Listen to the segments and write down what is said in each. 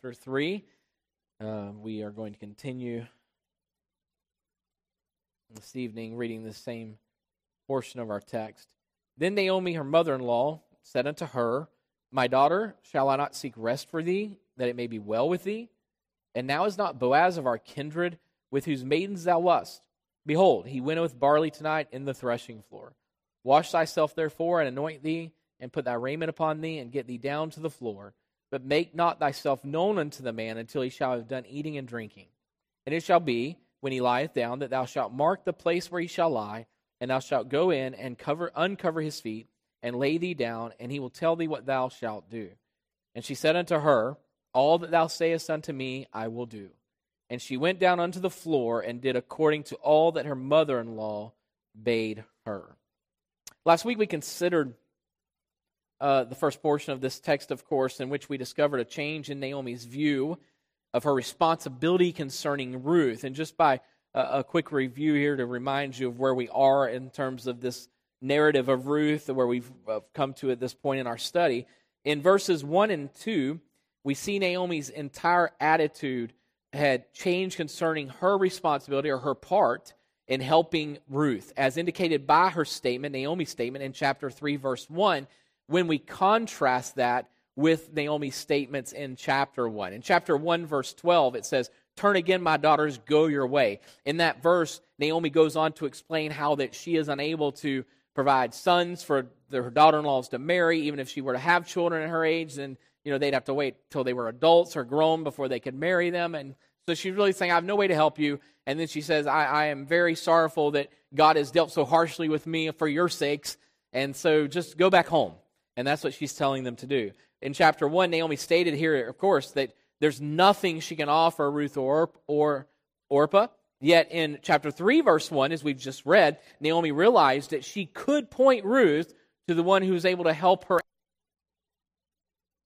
chapter 3. Uh, we are going to continue this evening reading the same portion of our text. Then Naomi, her mother in law, said unto her, My daughter, shall I not seek rest for thee, that it may be well with thee? And now is not Boaz of our kindred, with whose maidens thou wast? Behold, he winnoweth barley tonight in the threshing floor. Wash thyself therefore, and anoint thee, and put thy raiment upon thee, and get thee down to the floor. But make not thyself known unto the man until he shall have done eating and drinking. And it shall be, when he lieth down, that thou shalt mark the place where he shall lie, and thou shalt go in and cover uncover his feet, and lay thee down, and he will tell thee what thou shalt do. And she said unto her, All that thou sayest unto me, I will do. And she went down unto the floor and did according to all that her mother in law bade her. Last week we considered uh, the first portion of this text, of course, in which we discovered a change in Naomi's view of her responsibility concerning Ruth. And just by a quick review here to remind you of where we are in terms of this narrative of Ruth, where we've uh, come to at this point in our study. In verses 1 and 2, we see Naomi's entire attitude had changed concerning her responsibility or her part in helping Ruth, as indicated by her statement, Naomi's statement in chapter 3, verse 1, when we contrast that with Naomi's statements in chapter 1. In chapter 1, verse 12, it says, Turn again, my daughters, go your way. In that verse, Naomi goes on to explain how that she is unable to provide sons for her daughter-in-laws to marry, even if she were to have children at her age, then you know, they'd have to wait till they were adults or grown before they could marry them. And so she's really saying, I have no way to help you. And then she says, I, I am very sorrowful that God has dealt so harshly with me for your sakes. And so just go back home. And that's what she's telling them to do. In chapter 1, Naomi stated here, of course, that there's nothing she can offer Ruth or, or Orpah. Yet in chapter 3, verse 1, as we've just read, Naomi realized that she could point Ruth to the one who was able to help her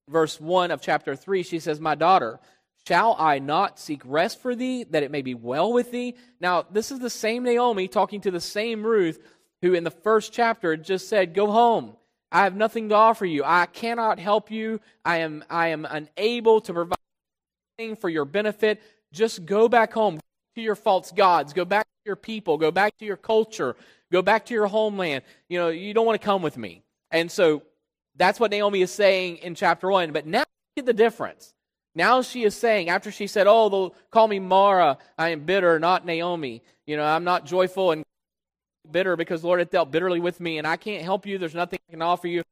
verse 1 of chapter 3, she says, My daughter, shall I not seek rest for thee, that it may be well with thee? Now, this is the same Naomi talking to the same Ruth who in the first chapter just said, Go home. I have nothing to offer you. I cannot help you. I am, I am unable to provide anything for your benefit. Just go back home to your false gods. Go back to your people. Go back to your culture. Go back to your homeland. You know, you don't want to come with me. And so that's what Naomi is saying in chapter 1. But now look at the difference. Now she is saying, after she said, Oh, they'll call me Mara, I am bitter, not Naomi. You know, I'm not joyful and bitter because Lord hath dealt bitterly with me, and I can't help you. There's nothing I can offer you.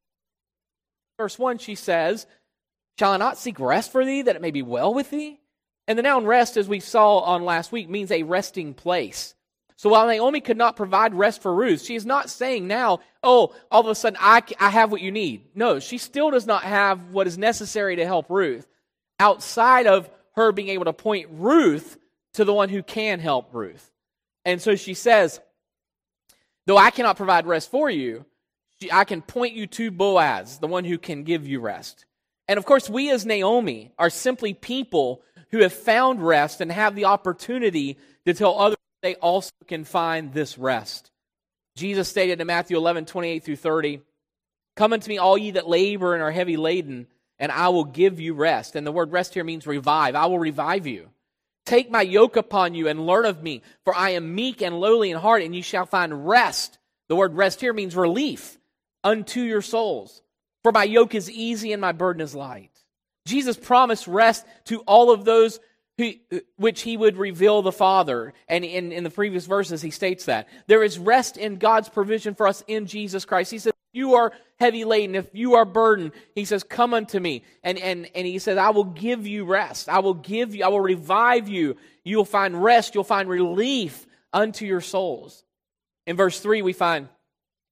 Verse 1, she says, Shall I not seek rest for thee, that it may be well with thee? And the noun rest, as we saw on last week, means a resting place. So while Naomi could not provide rest for Ruth, she is not saying now, oh, all of a sudden I, I have what you need. No, she still does not have what is necessary to help Ruth outside of her being able to point Ruth to the one who can help Ruth. And so she says, though I cannot provide rest for you, I can point you to Boaz, the one who can give you rest. And of course, we as Naomi are simply people who have found rest and have the opportunity to tell others they also can find this rest. Jesus stated in Matthew 11, 28 through 30, Come unto me, all ye that labor and are heavy laden, and I will give you rest. And the word rest here means revive. I will revive you. Take my yoke upon you and learn of me, for I am meek and lowly in heart, and you shall find rest. The word rest here means relief unto your souls. For my yoke is easy and my burden is light. Jesus promised rest to all of those who, which he would reveal the Father. And in, in the previous verses, he states that. There is rest in God's provision for us in Jesus Christ. He says, you are heavy laden, if you are burdened, he says, come unto me. And, and, and he says, I will give you rest. I will give you, I will revive you. You will find rest. You'll find relief unto your souls. In verse 3, we find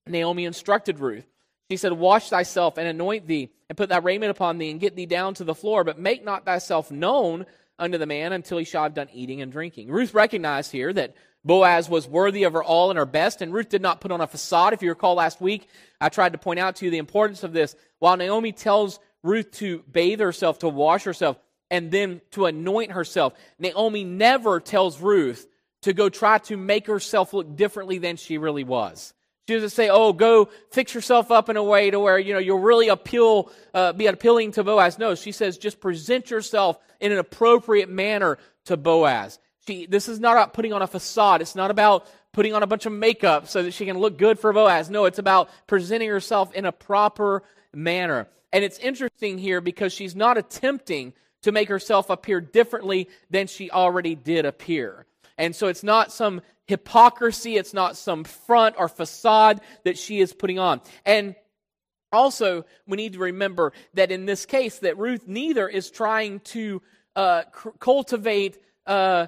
Naomi instructed Ruth. She said, Wash thyself and anoint thee, and put thy raiment upon thee, and get thee down to the floor, but make not thyself known unto the man until he shall have done eating and drinking. Ruth recognized here that Boaz was worthy of her all and her best, and Ruth did not put on a facade. If you recall last week, I tried to point out to you the importance of this. While Naomi tells Ruth to bathe herself, to wash herself, and then to anoint herself, Naomi never tells Ruth to go try to make herself look differently than she really was. She doesn't say, "Oh, go fix yourself up in a way to where you know you'll really appeal, uh, be appealing to Boaz." No, she says, "Just present yourself in an appropriate manner to Boaz." She, this is not about putting on a facade. It's not about putting on a bunch of makeup so that she can look good for Boaz. No, it's about presenting herself in a proper manner. And it's interesting here because she's not attempting to make herself appear differently than she already did appear. And so it's not some hypocrisy, it's not some front or facade that she is putting on. And also, we need to remember that in this case, that Ruth neither is trying to uh, cultivate uh,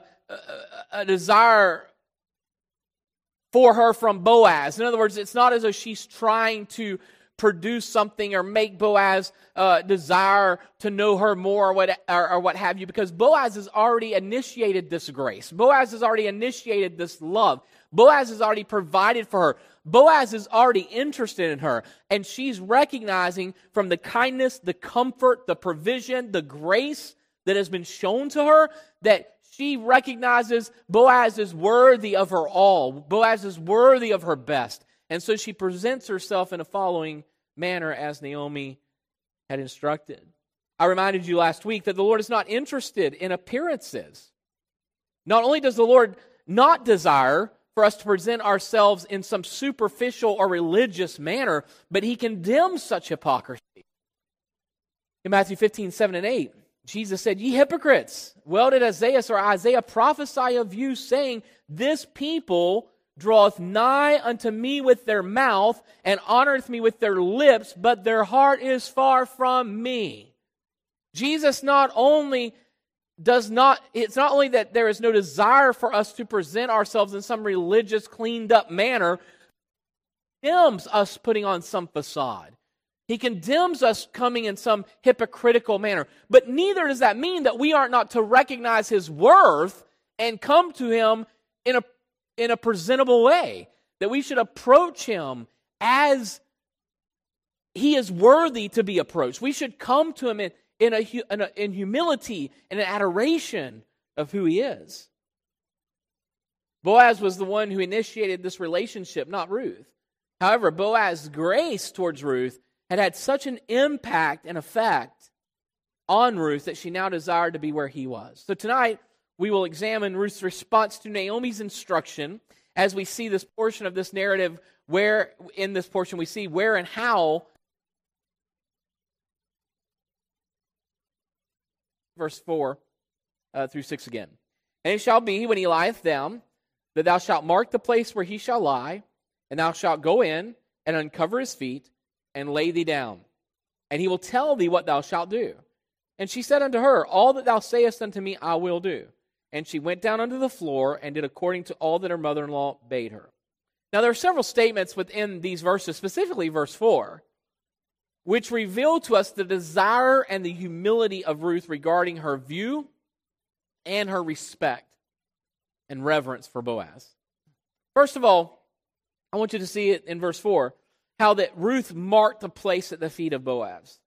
a, desire for her from Boaz. In other words, it's not as though she's trying to produce something or make Boaz uh, desire to know her more or what, or, or what have you, because Boaz has already initiated this grace. Boaz has already initiated this love. Boaz has already provided for her. Boaz is already interested in her, and she's recognizing from the kindness, the comfort, the provision, the grace that has been shown to her that she recognizes Boaz is worthy of her all. Boaz is worthy of her best. And so she presents herself in a following manner as Naomi had instructed. I reminded you last week that the Lord is not interested in appearances. Not only does the Lord not desire for us to present ourselves in some superficial or religious manner, but he condemns such hypocrisy. In Matthew 15, 7 and 8, Jesus said, Ye hypocrites, well did Isaiah or Isaiah prophesy of you, saying, This people draweth nigh unto me with their mouth and honoreth me with their lips, but their heart is far from me. Jesus not only does not, it's not only that there is no desire for us to present ourselves in some religious, cleaned up manner, condemns us putting on some facade. He condemns us coming in some hypocritical manner. But neither does that mean that we are not to recognize his worth and come to him in a, in a presentable way. That we should approach him as he is worthy to be approached. We should come to him in, in, a, in, a, in humility and an adoration of who he is. Boaz was the one who initiated this relationship, not Ruth. However, Boaz's grace towards Ruth had had such an impact and effect on Ruth that she now desired to be where he was. So tonight, we will examine Ruth's response to Naomi's instruction as we see this portion of this narrative where in this portion we see where and how verse 4 uh, through 6 again. And it shall be when he lieth down that thou shalt mark the place where he shall lie, and thou shalt go in and uncover his feet and lay thee down, and he will tell thee what thou shalt do. And she said unto her, All that thou sayest unto me, I will do. And she went down unto the floor and did according to all that her mother in law bade her. Now, there are several statements within these verses, specifically verse 4, which reveal to us the desire and the humility of Ruth regarding her view and her respect and reverence for Boaz. First of all, I want you to see it in verse 4 how that Ruth marked the place at the feet of Boaz.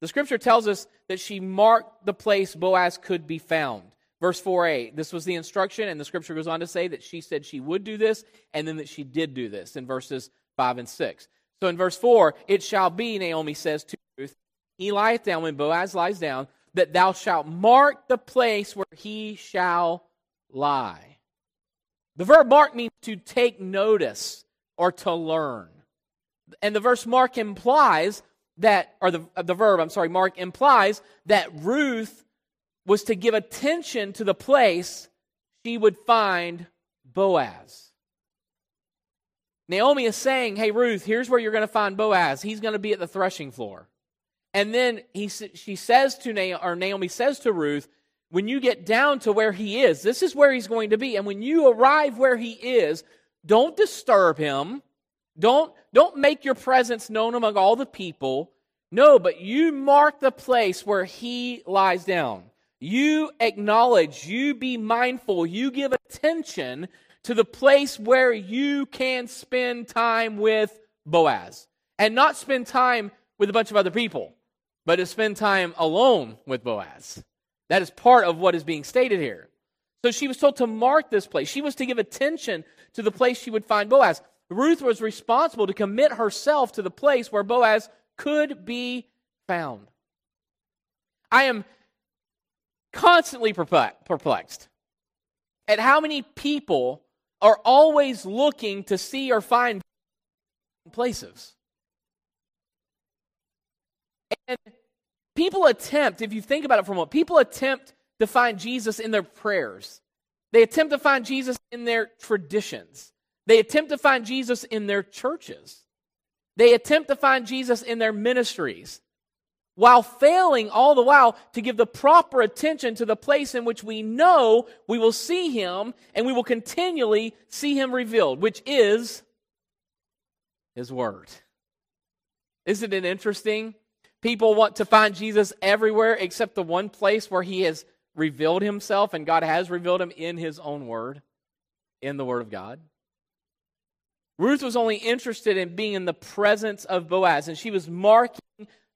The scripture tells us that she marked the place Boaz could be found. Verse 4a, this was the instruction, and the scripture goes on to say that she said she would do this, and then that she did do this in verses 5 and 6. So in verse 4, it shall be, Naomi says to Ruth, He lieth down when Boaz lies down, that thou shalt mark the place where he shall lie. The verb mark means to take notice or to learn. And the verse Mark implies that, or the, the verb, I'm sorry, Mark implies that Ruth was to give attention to the place she would find Boaz. Naomi is saying, Hey, Ruth, here's where you're going to find Boaz. He's going to be at the threshing floor. And then he, she says to Naomi, or Naomi says to Ruth, when you get down to where he is, this is where he's going to be. And when you arrive where he is, don't disturb him. Don't, don't make your presence known among all the people. No, but you mark the place where he lies down. You acknowledge, you be mindful, you give attention to the place where you can spend time with Boaz. And not spend time with a bunch of other people, but to spend time alone with Boaz. That is part of what is being stated here. So she was told to mark this place. She was to give attention to the place she would find Boaz. Ruth was responsible to commit herself to the place where Boaz could be found. I am constantly perplexed at how many people are always looking to see or find places. And people attempt, if you think about it for a moment, people attempt to find Jesus in their prayers. They attempt to find Jesus in their traditions. They attempt to find Jesus in their churches. They attempt to find Jesus in their ministries while failing all the while to give the proper attention to the place in which we know we will see him and we will continually see him revealed, which is his word. Isn't it interesting? People want to find Jesus everywhere except the one place where he has revealed himself and God has revealed him in his own word, in the word of God. Ruth was only interested in being in the presence of Boaz, and she was marking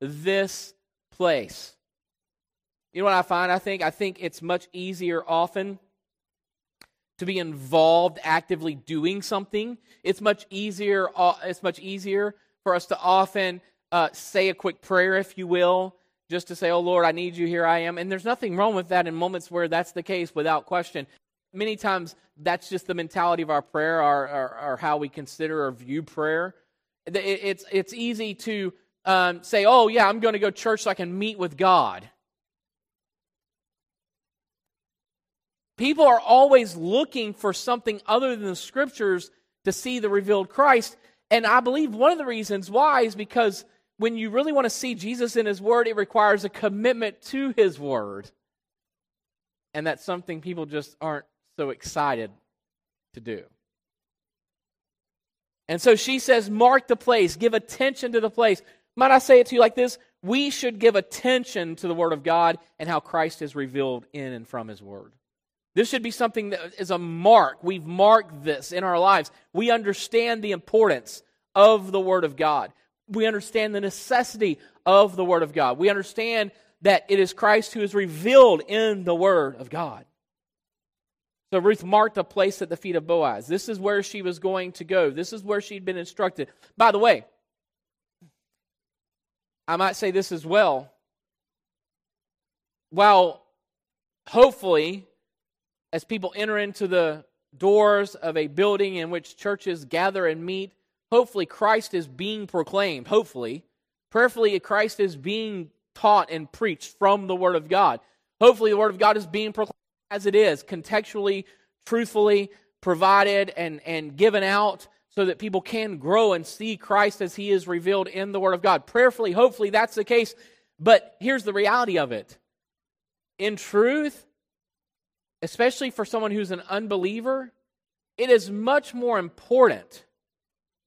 this place. You know what I find? I think I think it's much easier often to be involved actively doing something. It's much easier. Uh, it's much easier for us to often uh, say a quick prayer, if you will, just to say, "Oh Lord, I need you. Here I am." And there's nothing wrong with that in moments where that's the case, without question. Many times, that's just the mentality of our prayer, or, or, or how we consider or view prayer. It's it's easy to um, say, oh, yeah, I'm going to go to church so I can meet with God. People are always looking for something other than the scriptures to see the revealed Christ. And I believe one of the reasons why is because when you really want to see Jesus in His Word, it requires a commitment to His Word. And that's something people just aren't so excited to do. And so she says, Mark the place, give attention to the place. Might I say it to you like this? We should give attention to the Word of God and how Christ is revealed in and from His Word. This should be something that is a mark. We've marked this in our lives. We understand the importance of the Word of God. We understand the necessity of the Word of God. We understand that it is Christ who is revealed in the Word of God. So Ruth marked a place at the feet of Boaz. This is where she was going to go. This is where she'd been instructed. By the way, I might say this as well. While hopefully, as people enter into the doors of a building in which churches gather and meet, hopefully Christ is being proclaimed. Hopefully, prayerfully, Christ is being taught and preached from the Word of God. Hopefully, the Word of God is being proclaimed as it is, contextually, truthfully provided and, and given out so that people can grow and see Christ as he is revealed in the Word of God. Prayerfully, hopefully, that's the case. But here's the reality of it in truth, especially for someone who's an unbeliever, it is much more important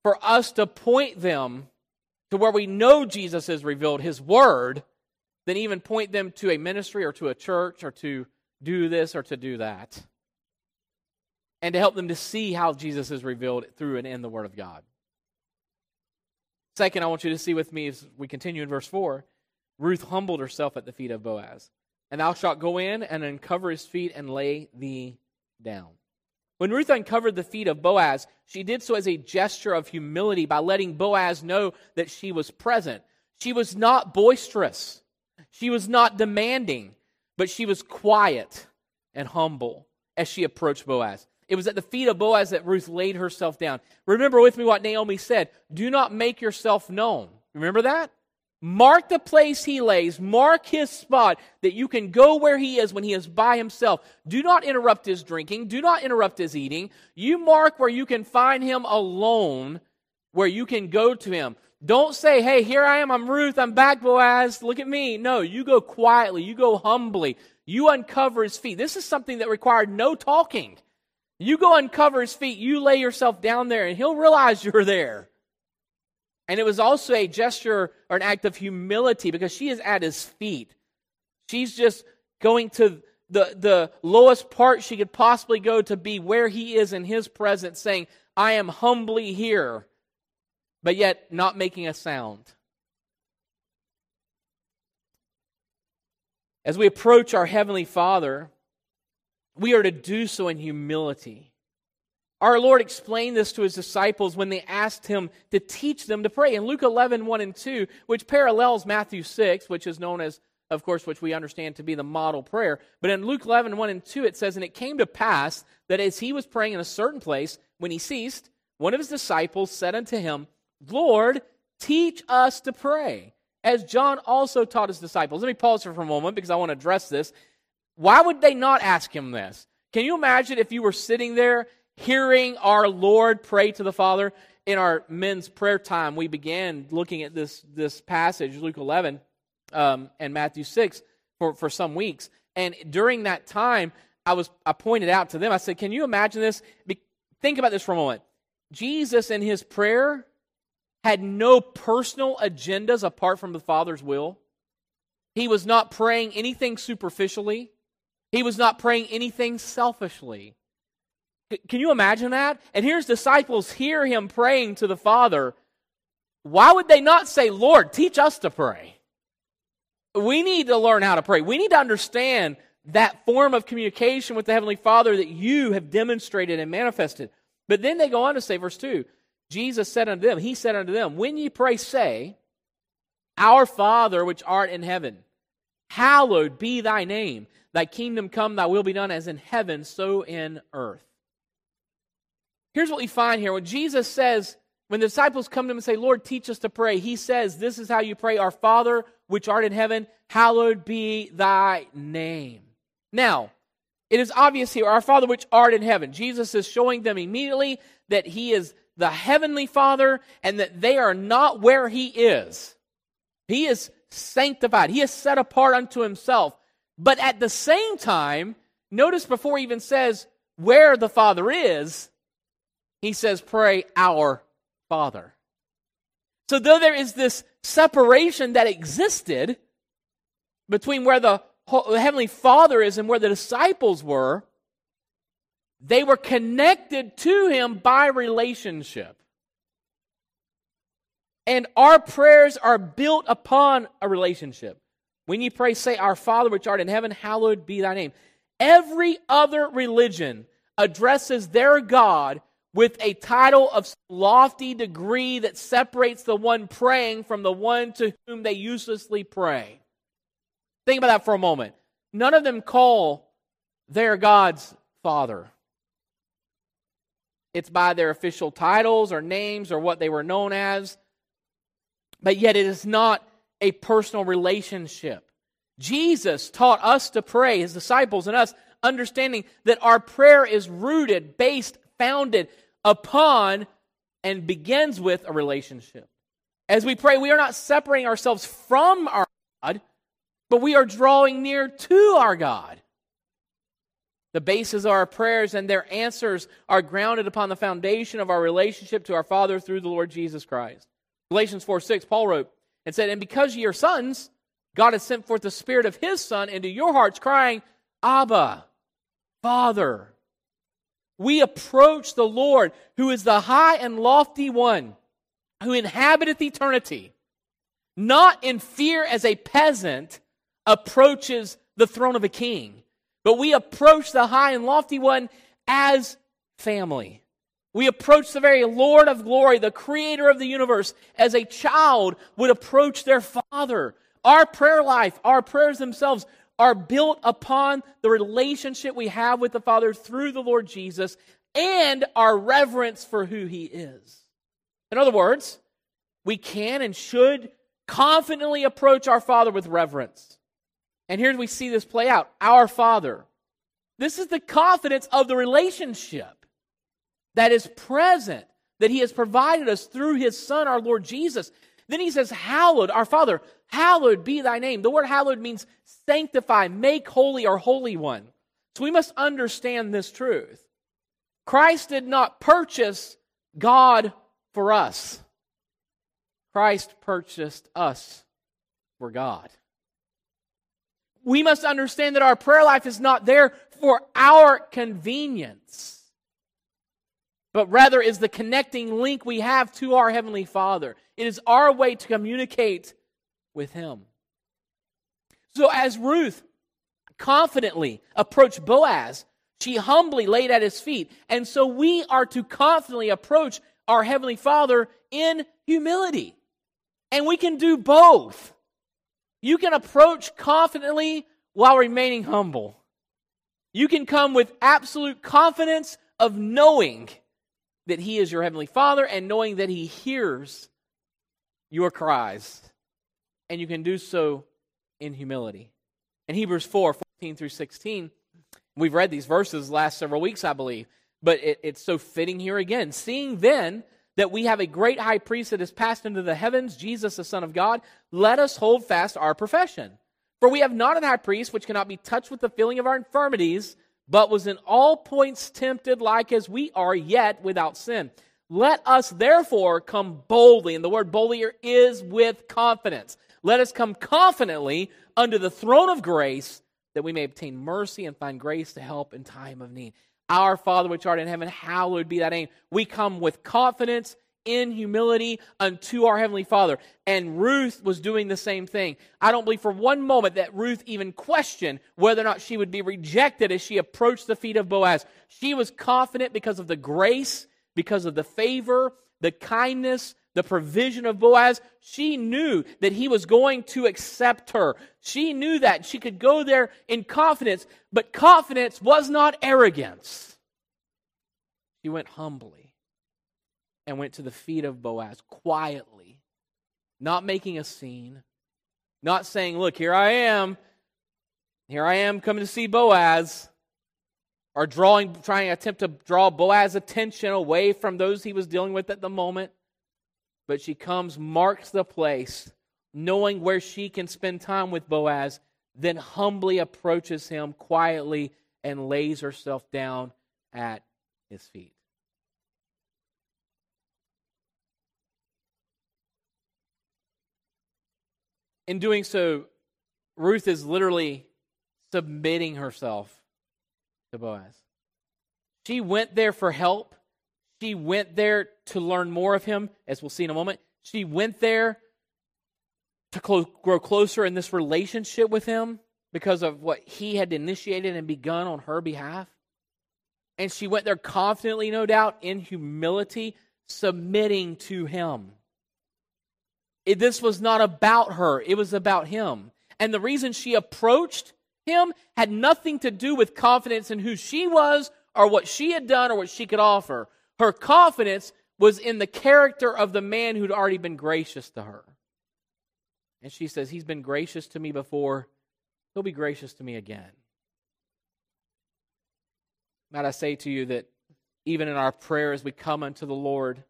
for us to point them to where we know Jesus has revealed his word than even point them to a ministry or to a church or to do this or to do that and to help them to see how Jesus is revealed through and in the Word of God. Second, I want you to see with me as we continue in verse 4 Ruth humbled herself at the feet of Boaz. And thou shalt go in and uncover his feet and lay thee down. When Ruth uncovered the feet of Boaz, she did so as a gesture of humility by letting Boaz know that she was present. She was not boisterous, she was not demanding, but she was quiet and humble as she approached Boaz. It was at the feet of Boaz that Ruth laid herself down. Remember with me what Naomi said do not make yourself known. Remember that? Mark the place he lays, mark his spot that you can go where he is when he is by himself. Do not interrupt his drinking, do not interrupt his eating. You mark where you can find him alone, where you can go to him. Don't say, hey, here I am, I'm Ruth, I'm back, Boaz, look at me. No, you go quietly, you go humbly, you uncover his feet. This is something that required no talking. You go uncover his feet, you lay yourself down there, and he'll realize you're there. And it was also a gesture or an act of humility because she is at his feet. She's just going to the, the lowest part she could possibly go to be where he is in his presence, saying, I am humbly here, but yet not making a sound. As we approach our Heavenly Father, we are to do so in humility. Our Lord explained this to his disciples when they asked him to teach them to pray. In Luke 11, 1 and 2, which parallels Matthew 6, which is known as, of course, which we understand to be the model prayer. But in Luke 11, 1 and 2, it says, And it came to pass that as he was praying in a certain place, when he ceased, one of his disciples said unto him, Lord, teach us to pray, as John also taught his disciples. Let me pause here for a moment because I want to address this. Why would they not ask him this? Can you imagine if you were sitting there hearing our Lord pray to the Father. In our men's prayer time, we began looking at this, this passage, Luke 11 um, and Matthew 6, for, for some weeks. And during that time, I, was, I pointed out to them, I said, Can you imagine this? Be, think about this for a moment. Jesus, in his prayer, had no personal agendas apart from the Father's will. He was not praying anything superficially. He was not praying anything selfishly. Can you imagine that? And here's disciples hear him praying to the Father. Why would they not say, Lord, teach us to pray? We need to learn how to pray. We need to understand that form of communication with the Heavenly Father that you have demonstrated and manifested. But then they go on to say, verse 2 Jesus said unto them, He said unto them, When ye pray, say, Our Father which art in heaven, hallowed be thy name. Thy kingdom come, thy will be done as in heaven, so in earth. Here's what we find here. When Jesus says, when the disciples come to him and say, Lord, teach us to pray, he says, This is how you pray, Our Father which art in heaven, hallowed be thy name. Now, it is obvious here, Our Father which art in heaven. Jesus is showing them immediately that he is the heavenly Father and that they are not where he is. He is sanctified, he is set apart unto himself. But at the same time, notice before he even says where the Father is, he says, Pray our Father. So, though there is this separation that existed between where the Heavenly Father is and where the disciples were, they were connected to Him by relationship. And our prayers are built upon a relationship. When you pray, say, Our Father which art in heaven, hallowed be thy name. Every other religion addresses their God with a title of lofty degree that separates the one praying from the one to whom they uselessly pray. Think about that for a moment. None of them call their God's Father. It's by their official titles or names or what they were known as, but yet it is not a personal relationship. Jesus taught us to pray, his disciples and us, understanding that our prayer is rooted, based, founded upon and begins with a relationship. As we pray, we are not separating ourselves from our God, but we are drawing near to our God. The basis of our prayers and their answers are grounded upon the foundation of our relationship to our Father through the Lord Jesus Christ. Galatians 4 6, Paul wrote and said, And because ye are sons, God has sent forth the Spirit of His Son into your hearts, crying, Abba, Father we approach the Lord, who is the high and lofty one, who inhabiteth eternity, not in fear as a peasant approaches the throne of a king, but we approach the high and lofty one as family. We approach the very Lord of glory, the creator of the universe, as a child would approach their father. Our prayer life, our prayers themselves are built upon the relationship we have with the Father through the Lord Jesus and our reverence for who He is. In other words, we can and should confidently approach our Father with reverence. And here we see this play out our Father. This is the confidence of the relationship that is present, that He has provided us through His Son, our Lord Jesus. Then He says, Hallowed, our Father, hallowed be thy name. The word hallowed means sanctify, make holy, or holy one. So we must understand this truth. Christ did not purchase God for us, Christ purchased us for God. We must understand that our prayer life is not there for our convenience, but rather is the connecting link we have to our Heavenly Father. It is our way to communicate with Him. So, as Ruth confidently approached Boaz She humbly laid at his feet. And so we are to confidently approach our Heavenly Father in humility. And we can do both. You can approach confidently while remaining humble. You can come with absolute confidence of knowing that He is your Heavenly Father and knowing that He hears your cries. And you can do so in humility. In Hebrews 4 14 through 16, we've read these verses last several weeks, I believe, but it, it's so fitting here again. Seeing then that we have a great high priest that has passed into the heavens, Jesus, the Son of God, let us hold fast our profession. For we have not an high priest which cannot be touched with the feeling of our infirmities, but was in all points tempted like as we are, yet without sin. Let us therefore come boldly, and the word boldly is with confidence. Let us come confidently under the throne of grace that we may obtain mercy and find grace to help in time of need. Our Father which art in heaven, hallowed be thy name. We come with confidence in humility unto our Heavenly Father. And Ruth was doing the same thing. I don't believe for one moment that Ruth even questioned whether or not she would be rejected as she approached the feet of Boaz. She was confident because of the grace, because of the favor, the kindness, the provision of Boaz. She knew that he was going to accept her. She knew that. She could go there in confidence, but confidence was not arrogance. She went humbly and went to the feet of Boaz quietly, not making a scene, not saying, Look, here I am. Here I am coming to see Boaz. Or drawing, trying to attempt to draw Boaz's attention away from those he was dealing with at the moment. But she comes, marks the place, knowing where she can spend time with Boaz, then humbly approaches him quietly and lays herself down at his feet. In doing so, Ruth is literally submitting herself to Boaz. She went there for help. She went there to learn more of him, as we'll see in a moment. She went there to grow closer in this relationship with him because of what he had initiated and begun on her behalf. And she went there confidently, no doubt, in humility, submitting to him. It, this was not about her, it was about him. And the reason she approached him had nothing to do with confidence in who she was or what she had done or what she could offer. Her confidence was in the character of the man who'd already been gracious to her. And she says, He's been gracious to me before, He'll be gracious to me again. Might I say to you that even in our prayer as we come unto the Lord,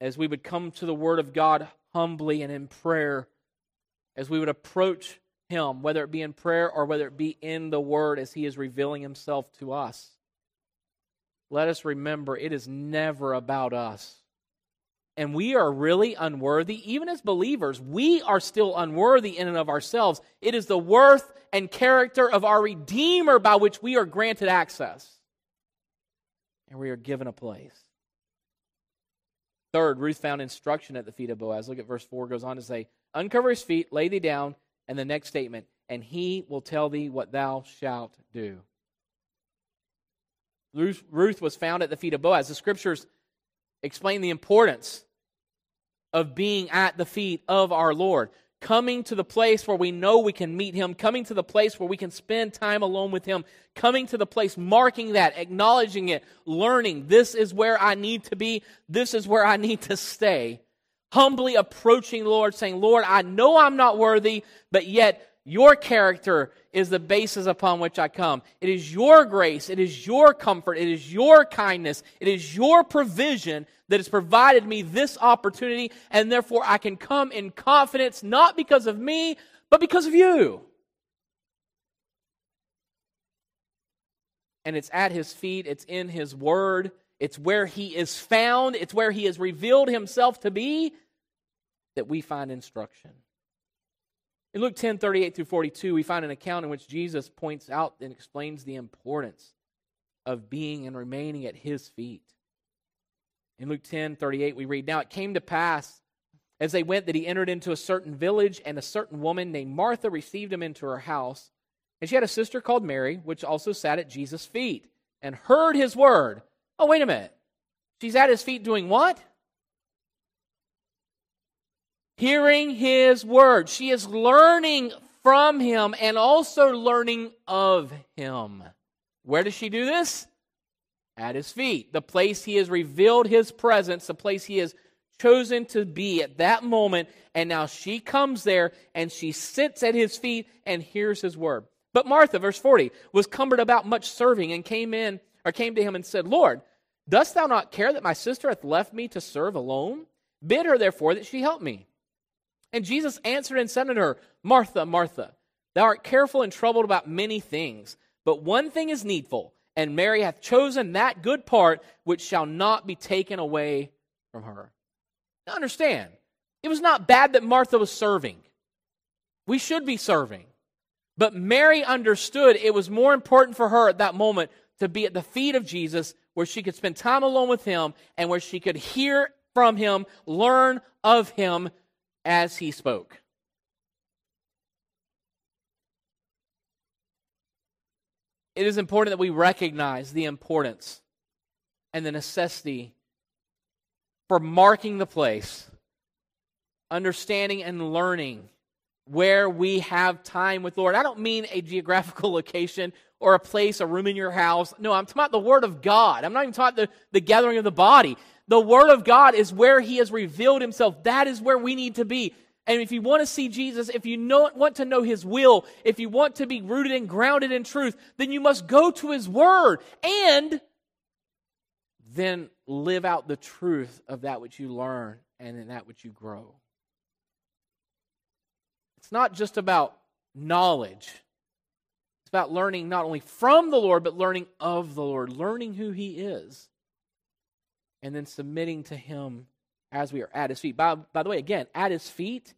as we would come to the Word of God humbly and in prayer, as we would approach Him, whether it be in prayer or whether it be in the Word as He is revealing Himself to us. Let us remember it is never about us. And we are really unworthy. Even as believers, we are still unworthy in and of ourselves. It is the worth and character of our Redeemer by which we are granted access. And we are given a place. Third, Ruth found instruction at the feet of Boaz. Look at verse 4 goes on to say, Uncover his feet, lay thee down, and the next statement, and he will tell thee what thou shalt do. Ruth, Ruth was found at the feet of Boaz. The scriptures explain the importance of being at the feet of our Lord coming to the place where we know we can meet Him, coming to the place where we can spend time alone with Him, coming to the place, marking that, acknowledging it, learning this is where I need to be, this is where I need to stay. Humbly approaching the Lord, saying, Lord, I know I'm not worthy, but yet your character is the basis upon which I come. It is your grace, it is your comfort, it is your kindness, it is your provision that has provided me this opportunity, and therefore I can come in confidence, not because of me, but because of you. And it's at his feet, it's in his word, it's where he is found, it's where he has revealed himself to be that we find instruction. In Luke 10 38 through 42, we find an account in which Jesus points out and explains the importance of being and remaining at his feet. In Luke 10 38, we read, Now it came to pass as they went that he entered into a certain village, and a certain woman named Martha received him into her house. And she had a sister called Mary, which also sat at Jesus' feet and heard his word. Oh, wait a minute. She's at his feet doing what? Hearing his word. She is learning from him and also learning of him. Where does she do this? At his feet. The place he has revealed his presence, the place he has chosen to be at that moment. And now she comes there and she sits at his feet and hears his word. But Martha, verse 40, was cumbered about much serving and came in or came to him and said, Lord, dost thou not care that my sister hath left me to serve alone? Bid her therefore that she help me. And Jesus answered and said unto her, Martha, Martha, thou art careful and troubled about many things, but one thing is needful, and Mary hath chosen that good part which shall not be taken away from her. Now understand, it was not bad that Martha was serving. We should be serving. But Mary understood it was more important for her at that moment to be at the feet of Jesus where she could spend time alone with him and where she could hear from him, learn of him as he spoke. It is important that we recognize the importance and the necessity for marking the place, understanding and learning where we have time with Lord. I don't mean a geographical location or a place, a room in your house. No, I'm talking about the Word of God. I'm not even talking about the, the gathering of the body. The Word of God is where He has revealed Himself. That is where we need to be. And if you want to see Jesus, if you know, want to know His will, if you want to be rooted and grounded in truth, then you must go to His Word and then live out the truth of that which you learn and in that which you grow. It's not just about knowledge. It's about learning not only from the Lord, but learning of the Lord, learning who He is, and then submitting to Him as we are at His feet. By, by the way, again, at His feet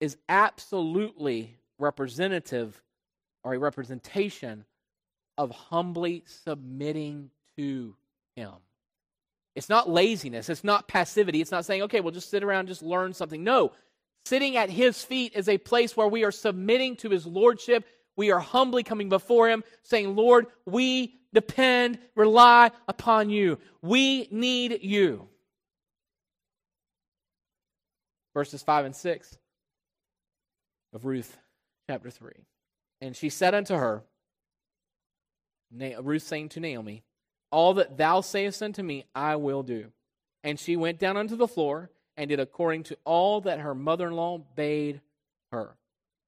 is absolutely representative or a representation of humbly submitting to Him. It's not laziness. It's not passivity. It's not saying, okay, we'll just sit around just learn something. No, Sitting at his feet is a place where we are submitting to his lordship. We are humbly coming before him, saying, Lord, we depend, rely upon you. We need you. Verses 5 and 6 of Ruth chapter 3. And she said unto her, Ruth saying to Naomi, All that thou sayest unto me, I will do. And she went down unto the floor and did according to all that her mother in law bade her.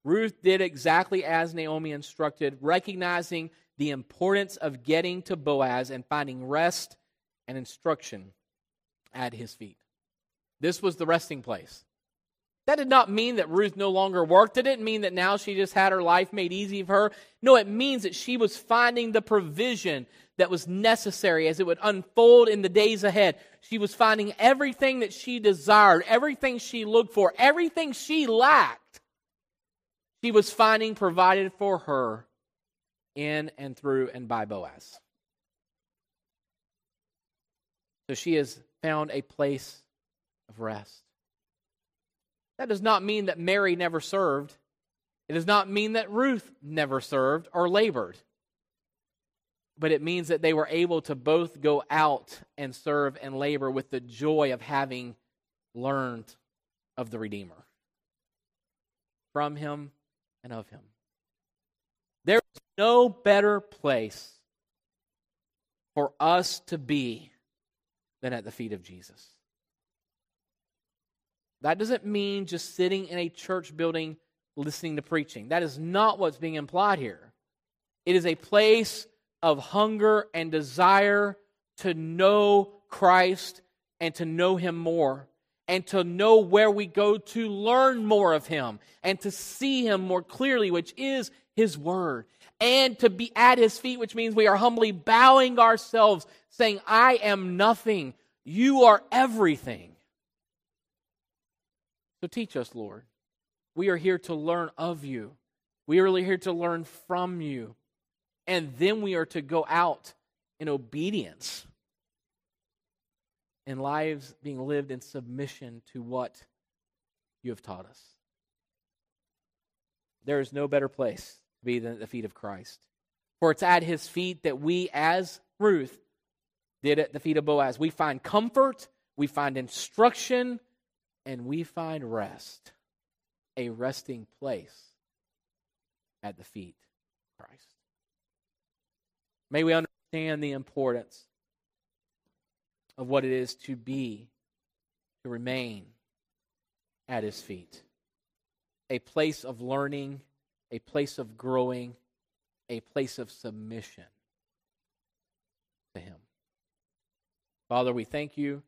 Ruth did exactly as Naomi instructed, recognizing the importance of getting to Boaz and finding rest and instruction at his feet. This was the resting place. That did not mean that Ruth no longer worked. It didn't mean that now she just had her life made easy for her. No, it means that she was finding the provision that was necessary as it would unfold in the days ahead. She was finding everything that she desired, everything she looked for, everything she lacked. She was finding provided for her in and through and by Boaz. So she has found a place of rest. That does not mean that Mary never served. It does not mean that Ruth never served or labored but it means that they were able to both go out and serve and labor with the joy of having learned of the Redeemer from him and of him. No better place for us to be than at the feet of Jesus. That doesn't mean just sitting in a church building listening to preaching. That is not what's being implied here. It is a place of hunger and desire to know Christ and to know Him more and to know where we go to learn more of Him and to see Him more clearly, which is His Word, and to be at His feet, which means we are humbly bowing ourselves, saying, I am nothing, you are everything. So teach us, Lord. We are here to learn of you. We are here to learn from you and then we are to go out in obedience and lives being lived in submission to what you have taught us. There is no better place be the, the feet of Christ. For it's at his feet that we, as Ruth, did at the feet of Boaz. We find comfort, we find instruction, and we find rest. A resting place at the feet of Christ. May we understand the importance of what it is to be, to remain at his feet. A place of learning, a place of growing, a place of submission to him. Father, we thank you